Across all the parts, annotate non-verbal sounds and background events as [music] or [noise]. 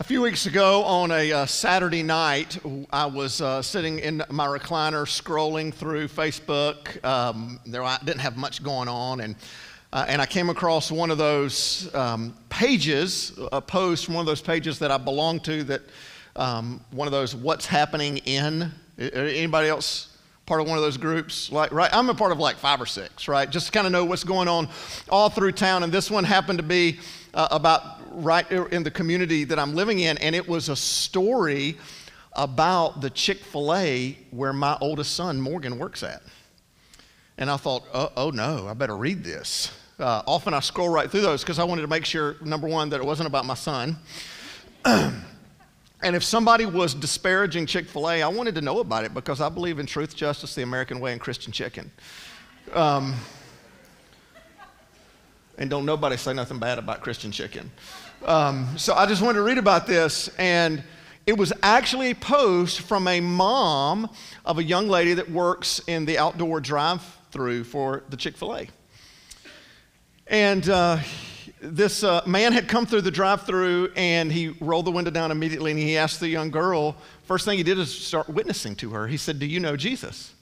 A few weeks ago on a uh, Saturday night, I was uh, sitting in my recliner scrolling through Facebook. Um, there, I didn't have much going on, and, uh, and I came across one of those um, pages, a post from one of those pages that I belong to, that um, one of those what's happening in. Anybody else part of one of those groups? Like, right? I'm a part of like five or six, right? Just kind of know what's going on all through town. And this one happened to be uh, about right in the community that I'm living in, and it was a story about the Chick fil A where my oldest son, Morgan, works at. And I thought, oh, oh no, I better read this. Uh, often I scroll right through those because I wanted to make sure, number one, that it wasn't about my son. [clears throat] And if somebody was disparaging Chick fil A, I wanted to know about it because I believe in truth, justice, the American way, and Christian chicken. Um, and don't nobody say nothing bad about Christian chicken. Um, so I just wanted to read about this, and it was actually a post from a mom of a young lady that works in the outdoor drive through for the Chick fil A. And uh, this uh, man had come through the drive through and he rolled the window down immediately and he asked the young girl, first thing he did is start witnessing to her. He said, Do you know Jesus?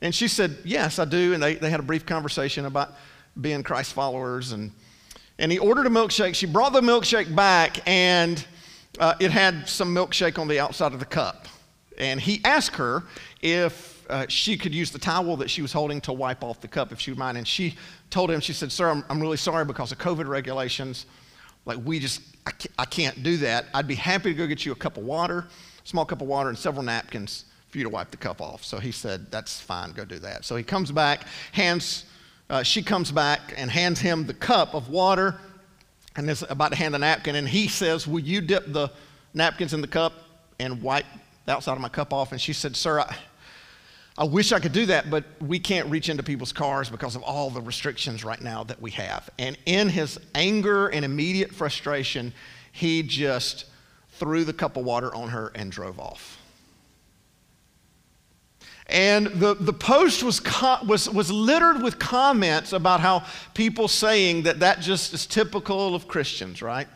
And she said, Yes, I do. And they, they had a brief conversation about being Christ followers. And, and he ordered a milkshake. She brought the milkshake back and uh, it had some milkshake on the outside of the cup. And he asked her if uh, she could use the towel that she was holding to wipe off the cup if she would mind. And she told him, she said, Sir, I'm, I'm really sorry because of COVID regulations. Like, we just, I can't, I can't do that. I'd be happy to go get you a cup of water, small cup of water, and several napkins for you to wipe the cup off. So he said, That's fine, go do that. So he comes back, hands, uh, she comes back and hands him the cup of water and is about to hand the napkin. And he says, Will you dip the napkins in the cup and wipe the outside of my cup off? And she said, Sir, I, I wish I could do that, but we can't reach into people's cars because of all the restrictions right now that we have. And in his anger and immediate frustration, he just threw the cup of water on her and drove off. And the, the post was, was, was littered with comments about how people saying that that just is typical of Christians, right?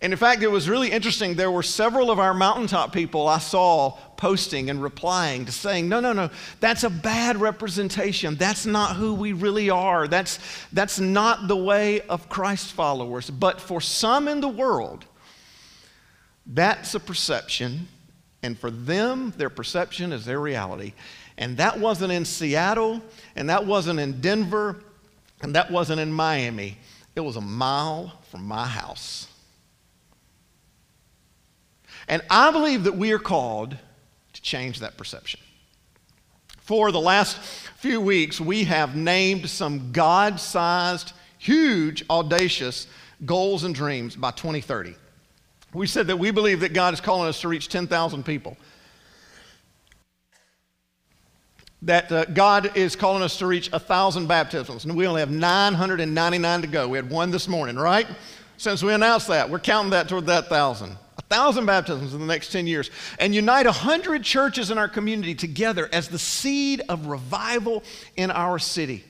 And in fact, it was really interesting. There were several of our mountaintop people I saw posting and replying to saying, no, no, no, that's a bad representation. That's not who we really are. That's, that's not the way of Christ followers. But for some in the world, that's a perception. And for them, their perception is their reality. And that wasn't in Seattle, and that wasn't in Denver, and that wasn't in Miami. It was a mile from my house. And I believe that we are called to change that perception. For the last few weeks, we have named some God sized, huge, audacious goals and dreams by 2030. We said that we believe that God is calling us to reach 10,000 people. That uh, God is calling us to reach 1,000 baptisms. And we only have 999 to go. We had one this morning, right? Since we announced that, we're counting that toward that 1,000. 1,000 thousand baptisms in the next 10 years, and unite 100 churches in our community together as the seed of revival in our city.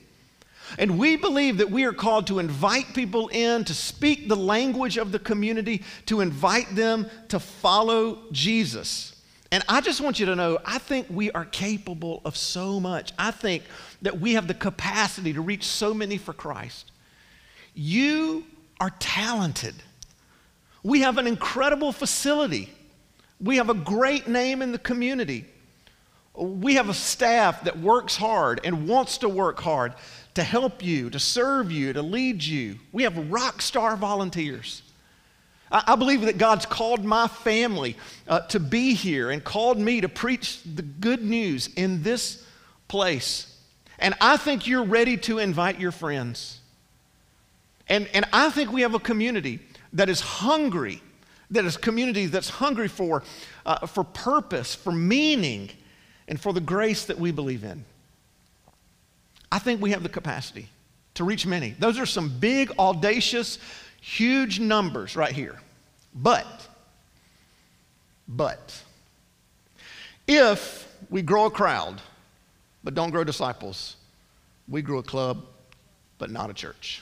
And we believe that we are called to invite people in, to speak the language of the community, to invite them to follow Jesus. And I just want you to know, I think we are capable of so much. I think that we have the capacity to reach so many for Christ. You are talented. We have an incredible facility. We have a great name in the community. We have a staff that works hard and wants to work hard to help you, to serve you, to lead you. We have rock star volunteers. I, believe that God's called my family uh, to be here and called me to preach the good news in this place. And I think you're ready to invite your friends. And, and I think we have a community that is hungry, that is a community that's hungry for, uh, for purpose, for meaning, and for the grace that we believe in. I think we have the capacity to reach many. Those are some big, audacious, huge numbers right here. But, but, if we grow a crowd, but don't grow disciples, we grow a club, but not a church.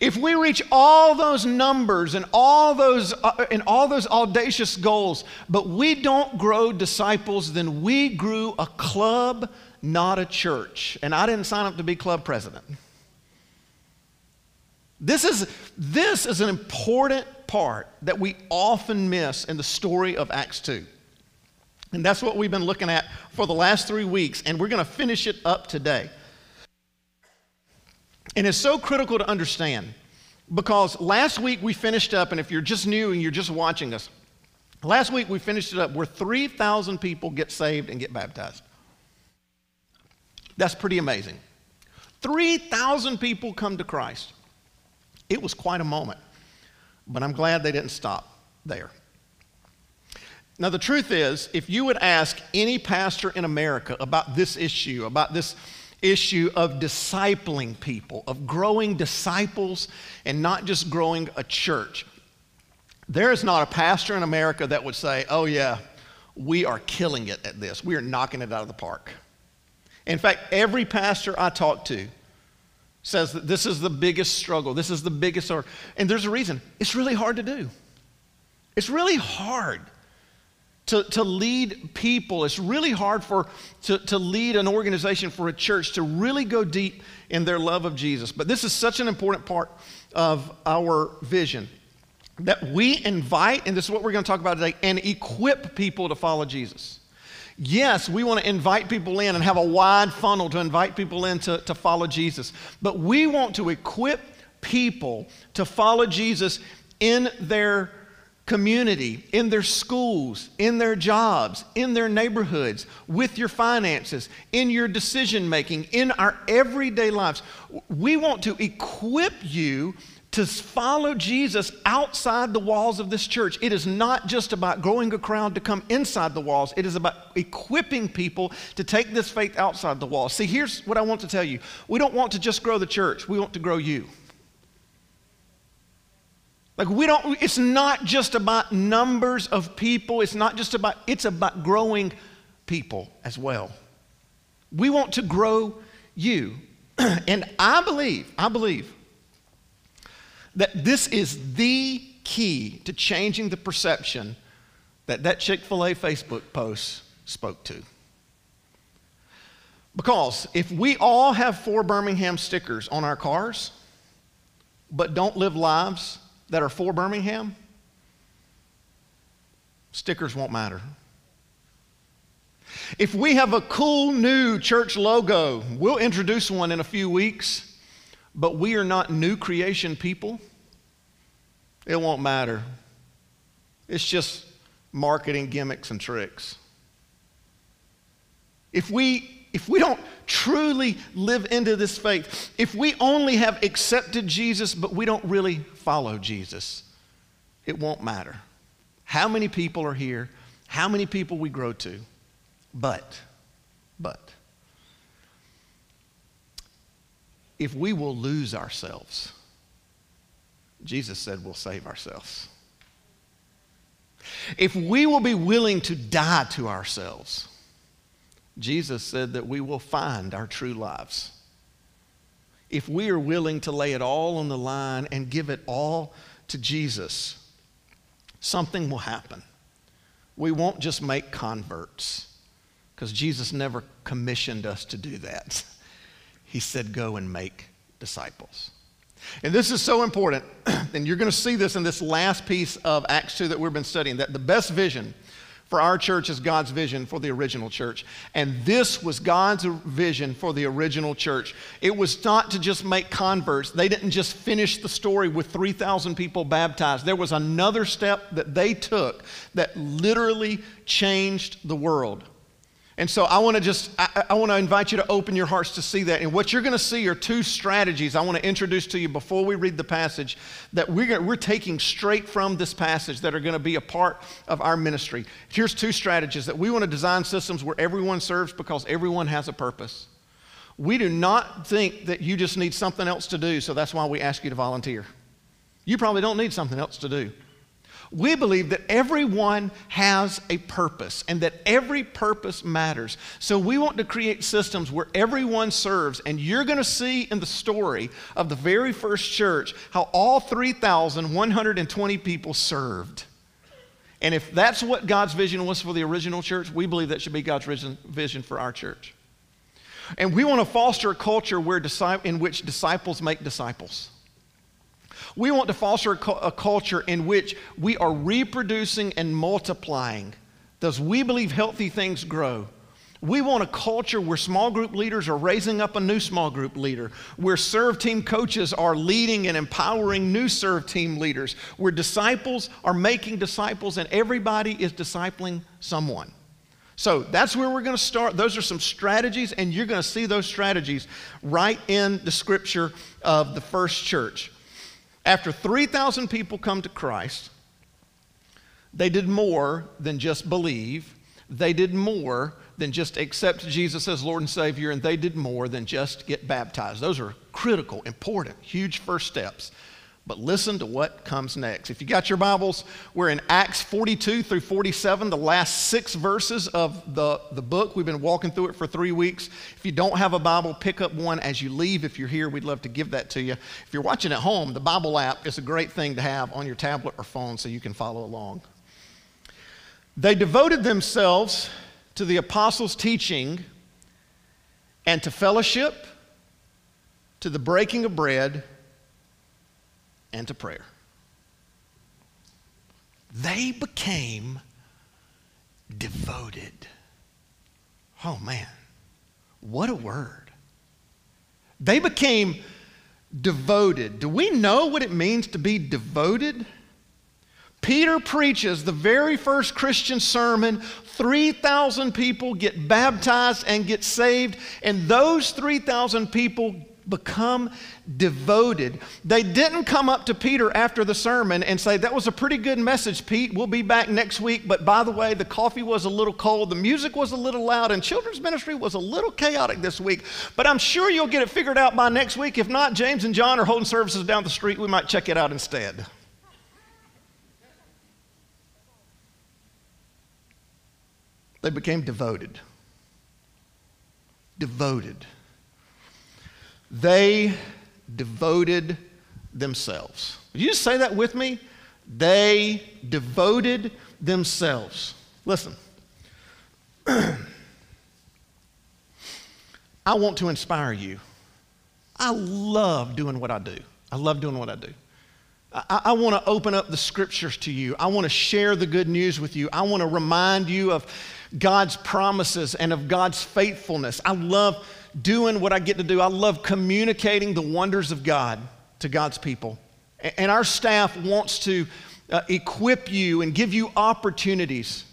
If we reach all those numbers and all those, uh, and all those audacious goals, but we don't grow disciples, then we grew a club, not a church. And I didn't sign up to be club president. This is, this is an important part that we often miss in the story of Acts 2. And that's what we've been looking at for the last three weeks, and we're going to finish it up today. And it's so critical to understand because last week we finished up, and if you're just new and you're just watching us, last week we finished it up where 3,000 people get saved and get baptized. That's pretty amazing. 3,000 people come to Christ. It was quite a moment, but I'm glad they didn't stop there. Now, the truth is, if you would ask any pastor in America about this issue, about this issue of discipling people, of growing disciples and not just growing a church. There is not a pastor in America that would say, oh, yeah, we are killing it at this. We are knocking it out of the park. In fact, every pastor I talk to says that this is the biggest struggle. This is the biggest, or, and there's a reason. It's really hard to do. It's really hard to, to lead people. It's really hard for, to, to lead an organization for a church to really go deep in their love of Jesus. But this is such an important part of our vision that we invite, and this is what we're going to talk about today, and equip people to follow Jesus. Yes, we want to invite people in and have a wide funnel to invite people in to, to follow Jesus. But we want to equip people to follow Jesus in their community, in their schools, in their jobs, in their neighborhoods, with your finances, in your decision making, in our everyday lives. We want to equip you to follow Jesus outside the walls of this church. It is not just about growing a crowd to come inside the walls, it is about equipping people to take this faith outside the walls. See, here's what I want to tell you we don't want to just grow the church, we want to grow you. Like we don't, it's not just about numbers of people. It's not just about, it's about growing people as well. We want to grow you. [clears throat] and I believe, I believe that this is the key to changing the perception that that Chick fil A Facebook post spoke to. Because if we all have For Birmingham stickers on our cars, but don't live lives that are for Birmingham, stickers won't matter. If we have a cool new church logo, we'll introduce one in a few weeks, but we are not new creation people, it won't matter. It's just marketing gimmicks and tricks. If we if we don't truly live into this faith, if we only have accepted Jesus but we don't really follow Jesus, it won't matter how many people are here, how many people we grow to. But, but, if we will lose ourselves, Jesus said we'll save ourselves. If we will be willing to die to ourselves, Jesus said that we will find our true lives. If we are willing to lay it all on the line and give it all to Jesus, something will happen. We won't just make converts, because Jesus never commissioned us to do that. [laughs] He said, Go and make disciples. And this is so important, [clears throat] and you're going to see this in this last piece of Acts 2 that we've been studying that the best vision for our church is God's vision for the original church. And this was God's vision for the original church. It was not to just make converts, they didn't just finish the story with 3,000 people baptized. There was another step that they took that literally changed the world. And so I want to just, I, I want to invite you to open your hearts to see that. And what you're going to see are two strategies I want to introduce to you before we read the passage that we're, gonna, we're taking straight from this passage that are going to be a part of our ministry. Here's two strategies that we want to design systems where everyone serves because everyone has a purpose. We do not think that you just need something else to do, so that's why we ask you to volunteer. You probably don't need something else to do. We believe that everyone has a purpose and that every purpose matters. So we want to create systems where everyone serves. And you're going to see in the story of the very first church how all 3,120 people served. And if that's what God's vision was for the original church, we believe that should be God's vision for our church. And we want to foster a culture where, in which disciples make disciples. We want to foster a culture in which we are reproducing and multiplying. Thus, we believe healthy things grow. We want a culture where small group leaders are raising up a new small group leader, where serve team coaches are leading and empowering new serve team leaders, where disciples are making disciples and everybody is discipling someone. So that's where we're going to start. Those are some strategies, and you're going to see those strategies right in the scripture of the first church. After 3,000 people come to Christ, they did more than just believe. They did more than just accept Jesus as Lord and Savior, and they did more than just get baptized. Those are critical, important, huge first steps. But listen to what comes next. If you got your Bibles, we're in Acts 42 through 47, the last six verses of the, the book. We've been walking through it for three weeks. If you don't have a Bible, pick up one as you leave. If you're here, we'd love to give that to you. If you're watching at home, the Bible app is a great thing to have on your tablet or phone so you can follow along. They devoted themselves to the apostles' teaching and to fellowship, to the breaking of bread and to prayer. They became devoted. Oh man, what a word. They became devoted. Do we know what it means to be devoted? Peter preaches the very first Christian sermon. 3,000 people get baptized and get saved, and those 3,000 people become devoted. They didn't come up to Peter after the sermon and say, That was a pretty good message, Pete. We'll be back next week. But by the way, the coffee was a little cold, the music was a little loud, and children's ministry was a little chaotic this week. But I'm sure you'll get it figured out by next week. If not, James and John are holding services down the street. We might check it out instead. They became devoted. Devoted. They devoted themselves. Would you say that with me? They devoted themselves. Listen, [clears throat] I want to inspire you. I love doing what I do. I love doing what I do. I, I want to open up the scriptures to you. I want to share the good news with you. I want to remind you of God's promises and of God's faithfulness. I love doing what I get to do. I love communicating the wonders of God to God's people. And our staff wants to uh, equip you and give you opportunities.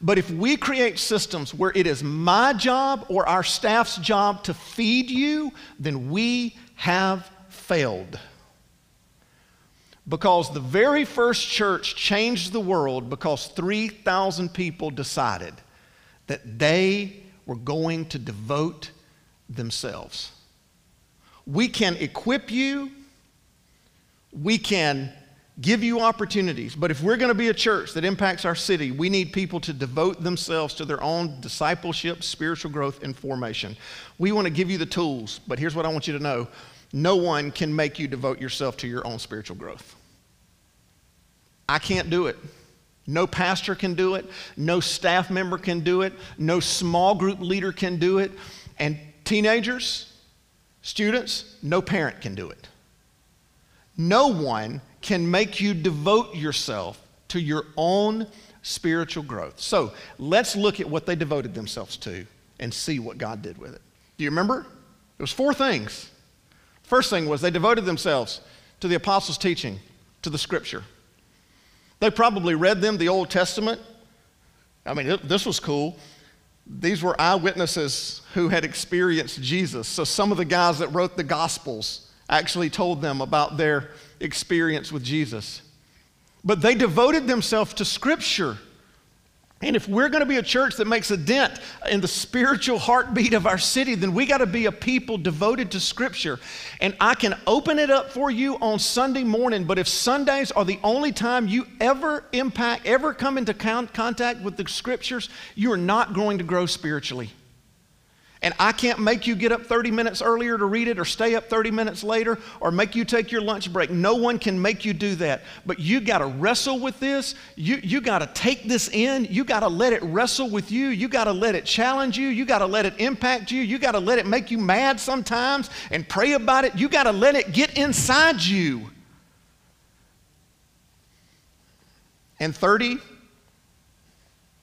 But if we create systems where it is my job or our staff's job to feed you, then we have failed. Because the very first church changed the world because 3,000 people decided that they were going to devote themselves. We can equip you, we can give you opportunities, but if we're going to be a church that impacts our city, we need people to devote themselves to their own discipleship, spiritual growth, and formation. We want to give you the tools, but here's what I want you to know no one can make you devote yourself to your own spiritual growth. I can't do it. No pastor can do it. No staff member can do it. No small group leader can do it. And Teenagers, students, no parent can do it. No one can make you devote yourself to your own spiritual growth. So let's look at what they devoted themselves to and see what God did with it. Do you remember? It was four things. First thing was they devoted themselves to the apostles' teaching, to the scripture. They probably read them, the Old Testament. I mean, this was cool these were eyewitnesses who had experienced Jesus. So some of the guys that wrote the Gospels actually told them about their experience with Jesus. But they devoted themselves to Scripture. And if we're going to be a church that makes a dent in the spiritual heartbeat of our city, then we got to be a people devoted to Scripture. And I can open it up for you on Sunday morning, but if Sundays are the only time you ever impact, ever come into contact with the Scriptures, you are not going to grow spiritually. And I can't make you get up 30 minutes earlier to read it or stay up 30 minutes later or make you take your lunch break. No one can make you do that. But you got to wrestle with this. You, you got to take this in. You got to let it wrestle with you. You got to let it challenge you. You got to let it impact you. You got to let it make you mad sometimes and pray about it. You got to let it get inside you. And 30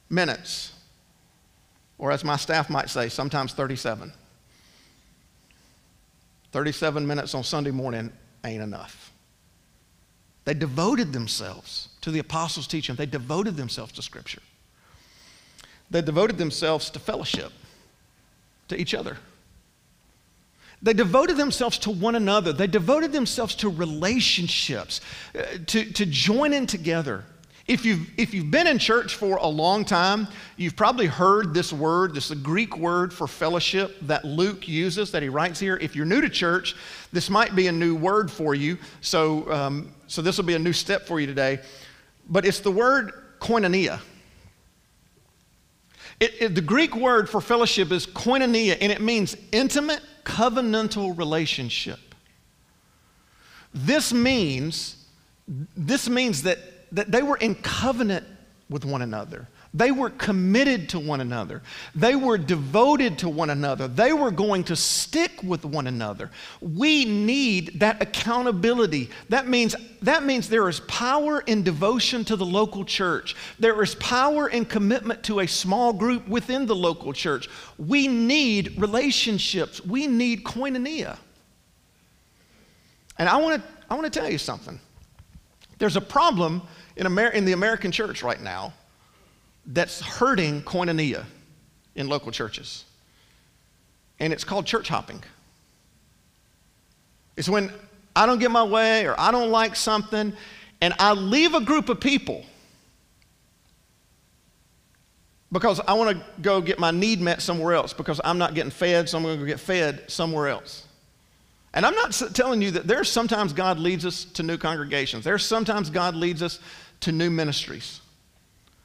minutes or as my staff might say, sometimes 37. 37 minutes on Sunday morning ain't enough. They devoted themselves to the apostles' teaching, they devoted themselves to Scripture. They devoted themselves to fellowship, to each other. They devoted themselves to one another. They devoted themselves to relationships, uh, to, to joining together. If you've, if you've been in church for a long time, you've probably heard this word, this is Greek word for fellowship that Luke uses, that he writes here. If you're new to church, this might be a new word for you. So, um, so this will be a new step for you today. But it's the word koinonia. It, it, the Greek word for fellowship is koinonia, and it means intimate covenantal relationship. This means, this means that that they were in covenant with one another. They were committed to one another. They were devoted to one another. They were going to stick with one another. We need that accountability. That means, that means there is power in devotion to the local church. There is power in commitment to a small group within the local church. We need relationships. We need koinonia. And I want to I want to tell you something. There's a problem in, Amer- in the American church right now that's hurting koinonia in local churches. And it's called church hopping. It's when I don't get my way or I don't like something and I leave a group of people because I want to go get my need met somewhere else because I'm not getting fed, so I'm going to go get fed somewhere else. And I'm not telling you that there's sometimes God leads us to new congregations. There's sometimes God leads us to new ministries.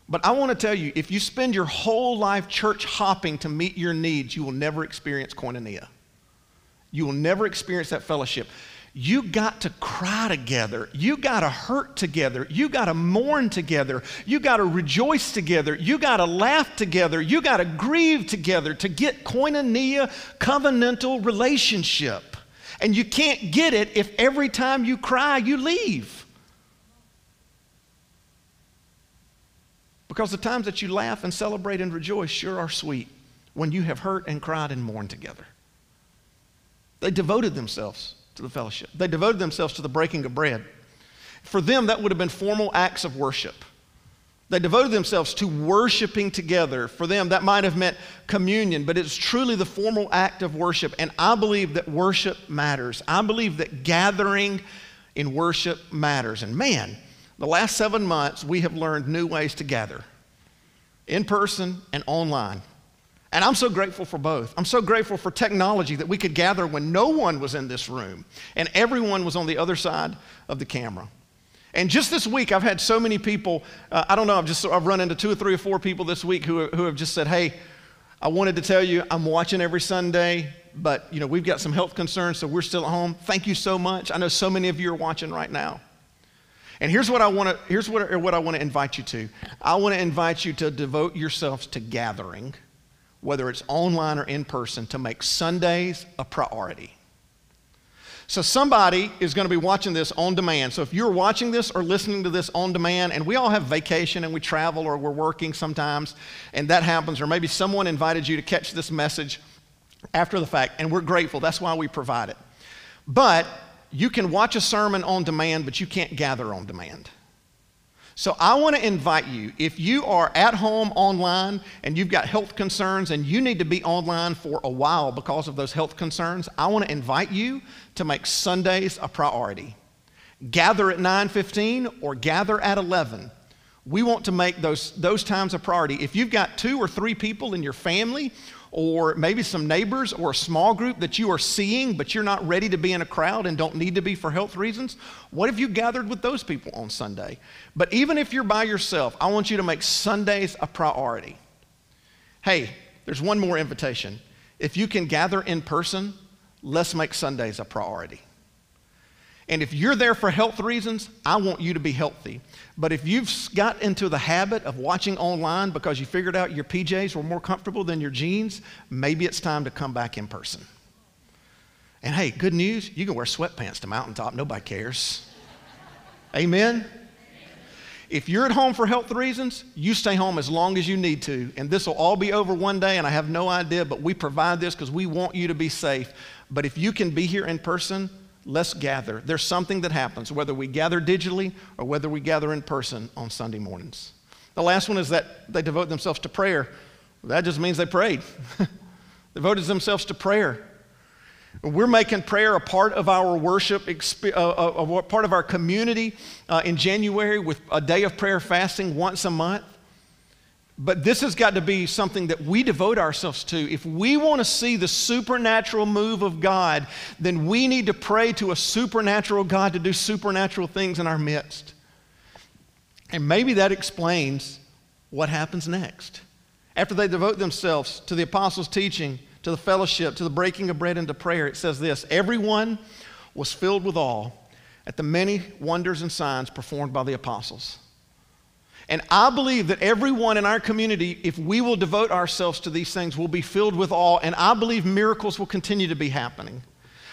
But I want to tell you if you spend your whole life church hopping to meet your needs, you will never experience koinonia. You will never experience that fellowship. You got to cry together. You got to hurt together. You got to mourn together. You got to rejoice together. You got to laugh together. You got to grieve together to get koinonia, covenantal relationship. And you can't get it if every time you cry, you leave. Because the times that you laugh and celebrate and rejoice sure are sweet when you have hurt and cried and mourned together. They devoted themselves to the fellowship, they devoted themselves to the breaking of bread. For them, that would have been formal acts of worship. They devoted themselves to worshiping together. For them, that might have meant communion, but it's truly the formal act of worship. And I believe that worship matters. I believe that gathering in worship matters. And man, the last seven months, we have learned new ways to gather in person and online. And I'm so grateful for both. I'm so grateful for technology that we could gather when no one was in this room and everyone was on the other side of the camera. And just this week, I've had so many people, uh, I don't know, I've just I've run into two or three or four people this week who, who have just said, hey, I wanted to tell you I'm watching every Sunday, but you know, we've got some health concerns, so we're still at home. Thank you so much. I know so many of you are watching right now. And here's what I want to here's what, what I want to invite you to. I want to invite you to devote yourselves to gathering, whether it's online or in person, to make Sundays a priority. So somebody is going to be watching this on demand. So if you're watching this or listening to this on demand, and we all have vacation and we travel or we're working sometimes, and that happens, or maybe someone invited you to catch this message after the fact, and we're grateful. That's why we provide it. But you can watch a sermon on demand, but you can't gather on demand. So I want to invite you, if you are at home online and you've got health concerns and you need to be online for a while because of those health concerns, I want to invite you to make Sundays a priority. Gather at 9:15 or gather at 11. We want to make those, those times a priority. If you've got two or three people in your family, or maybe some neighbors, or a small group that you are seeing, but you're not ready to be in a crowd and don't need to be for health reasons, what if you gathered with those people on Sunday? But even if you're by yourself, I want you to make Sundays a priority. Hey, there's one more invitation. If you can gather in person, let's make Sundays a priority. And if you're there for health reasons, I want you to be healthy. But if you've got into the habit of watching online because you figured out your PJs were more comfortable than your jeans, maybe it's time to come back in person. And hey, good news, you can wear sweatpants to mountaintop, nobody cares. Amen? If you're at home for health reasons, you stay home as long as you need to. And this will all be over one day, and I have no idea, but we provide this because we want you to be safe. But if you can be here in person, let's gather. There's something that happens, whether we gather digitally or whether we gather in person on Sunday mornings. The last one is that they devote themselves to prayer. That just means they prayed. [laughs] devoted themselves to prayer. We're making prayer a part of our worship, uh, uh, a part of our community uh, in January with a day of prayer fasting once a month. But this has got to be something that we devote ourselves to. If we want to see the supernatural move of God, then we need to pray to a supernatural God to do supernatural things in our midst. And maybe that explains what happens next. After they devote themselves to the apostles' teaching, to the fellowship, to the breaking of bread, and to prayer, it says this Everyone was filled with awe at the many wonders and signs performed by the apostles. And I believe that everyone in our community, if we will devote ourselves to these things, will be filled with awe. And I believe miracles will continue to be happening.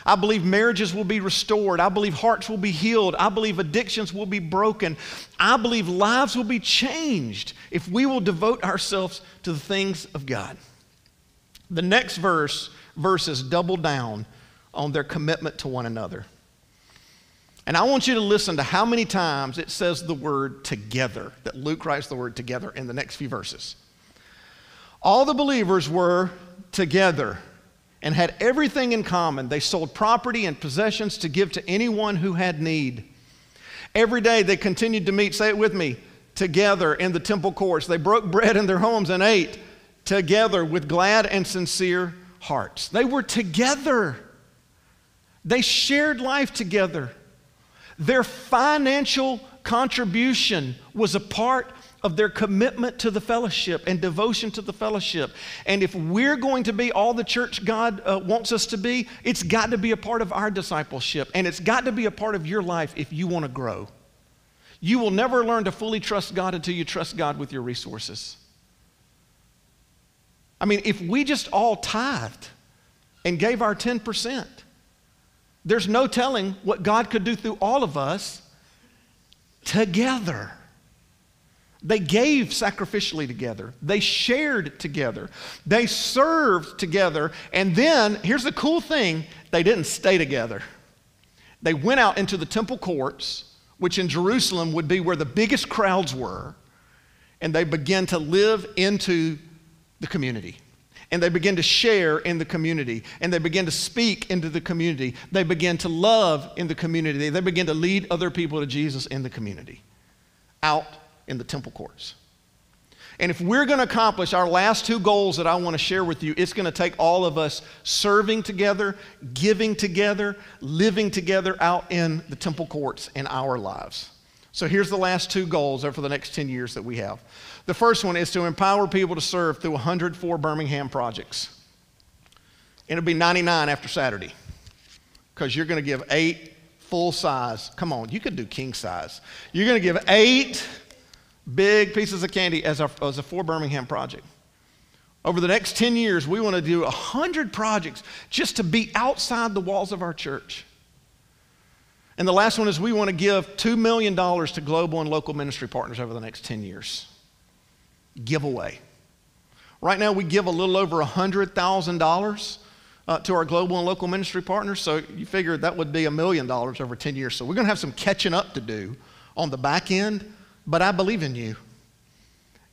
I believe marriages will be restored. I believe hearts will be healed. I believe addictions will be broken. I believe lives will be changed if we will devote ourselves to the things of God. The next verse, verses double down on their commitment to one another. And I want you to listen to how many times it says the word together, that Luke writes the word together in the next few verses. All the believers were together and had everything in common. They sold property and possessions to give to anyone who had need. Every day they continued to meet, say it with me, together in the temple courts. They broke bread in their homes and ate together with glad and sincere hearts. They were together. They shared life together. Their financial contribution was a part of their commitment to the fellowship and devotion to the fellowship. And if we're going to be all the church God uh, wants us to be, it's got to be a part of our discipleship. And it's got to be a part of your life if you want to grow. You will never learn to fully trust God until you trust God with your resources. I mean, if we just all tithed and gave our 10%, there's no telling what God could do through all of us together. They gave sacrificially together. They shared together. They served together. And then, here's the cool thing they didn't stay together. They went out into the temple courts, which in Jerusalem would be where the biggest crowds were, and they began to live into the community and they begin to share in the community and they begin to speak into the community. They begin to love in the community. They begin to lead other people to Jesus in the community, out in the temple courts. And if we're going to accomplish our last two goals that I want to share with you, it's going to take all of us serving together, giving together, living together out in the temple courts in our lives. So here's the last two goals for the next 10 years that we have. The first one is to empower people to serve through 104 Birmingham projects. It'll be 99 after Saturday because you're going to give eight full size. Come on, you could do king size. You're going to give eight big pieces of candy as a, as a For Birmingham project. Over the next 10 years, we want to do 100 projects just to be outside the walls of our church. And the last one is we want to give $2 million to global and local ministry partners over the next 10 years giveaway. Right now, we give a little over $100,000 uh, to our global and local ministry partners. So you figure that would be a million dollars over 10 years. So we're going to have some catching up to do on the back end, but I believe in you.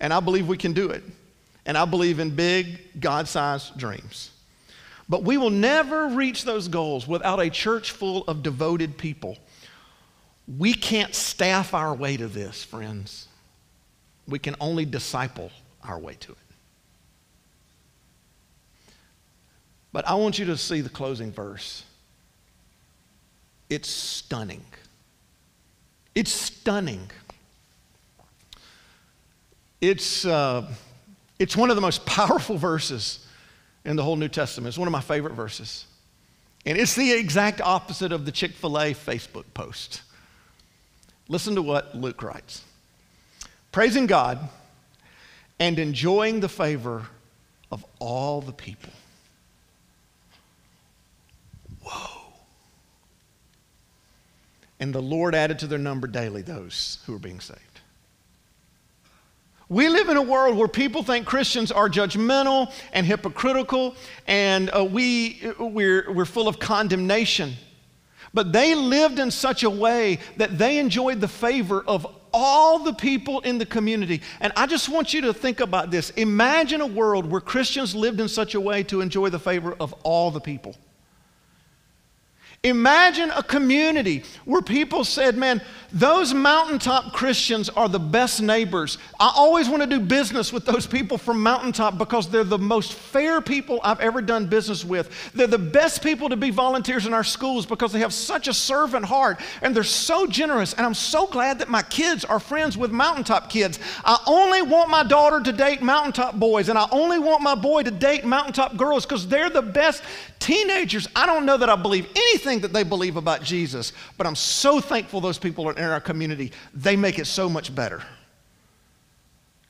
And I believe we can do it. And I believe in big, God sized dreams. But we will never reach those goals without a church full of devoted people. We can't staff our way to this, friends. We can only disciple our way to it. But I want you to see the closing verse. It's stunning. It's stunning. It's, uh, it's one of the most powerful verses in the whole New Testament. It's one of my favorite verses. And it's the exact opposite of the Chick fil A Facebook post. Listen to what Luke writes Praising God and enjoying the favor of all the people. Whoa. And the Lord added to their number daily those who were being saved. We live in a world where people think Christians are judgmental and hypocritical, and uh, we, we're, we're full of condemnation. But they lived in such a way that they enjoyed the favor of all the people in the community. And I just want you to think about this. Imagine a world where Christians lived in such a way to enjoy the favor of all the people. Imagine a community where people said, Man, those mountaintop Christians are the best neighbors. I always want to do business with those people from Mountaintop because they're the most fair people I've ever done business with. They're the best people to be volunteers in our schools because they have such a servant heart and they're so generous. And I'm so glad that my kids are friends with Mountaintop kids. I only want my daughter to date Mountaintop boys and I only want my boy to date Mountaintop girls because they're the best teenagers. I don't know that I believe anything that they believe about Jesus, but I'm so thankful those people are in our community. They make it so much better.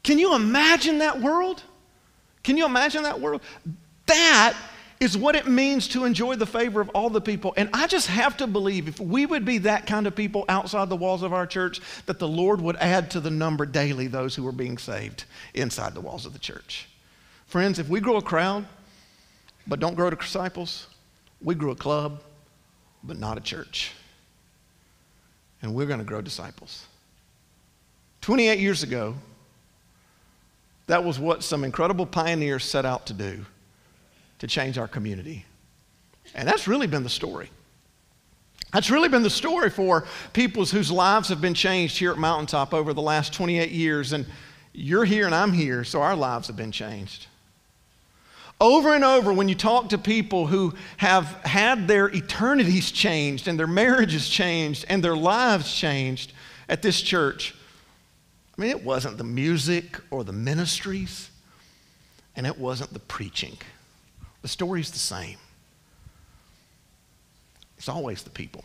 Can you imagine that world? Can you imagine that world? That is what it means to enjoy the favor of all the people. And I just have to believe if we would be that kind of people outside the walls of our church, that the Lord would add to the number daily those who are being saved inside the walls of the church. Friends, if we grow a crowd but don't grow disciples, we grow a club but not a church. And we're going to grow disciples. 28 years ago, that was what some incredible pioneers set out to do to change our community. And that's really been the story. That's really been the story for people whose lives have been changed here at Mountaintop over the last 28 years. And you're here and I'm here, so our lives have been changed. Over and over, when you talk to people who have had their eternities changed and their marriages changed and their lives changed at this church, I mean, it wasn't the music or the ministries, and it wasn't the preaching. The story's the same. It's always the people.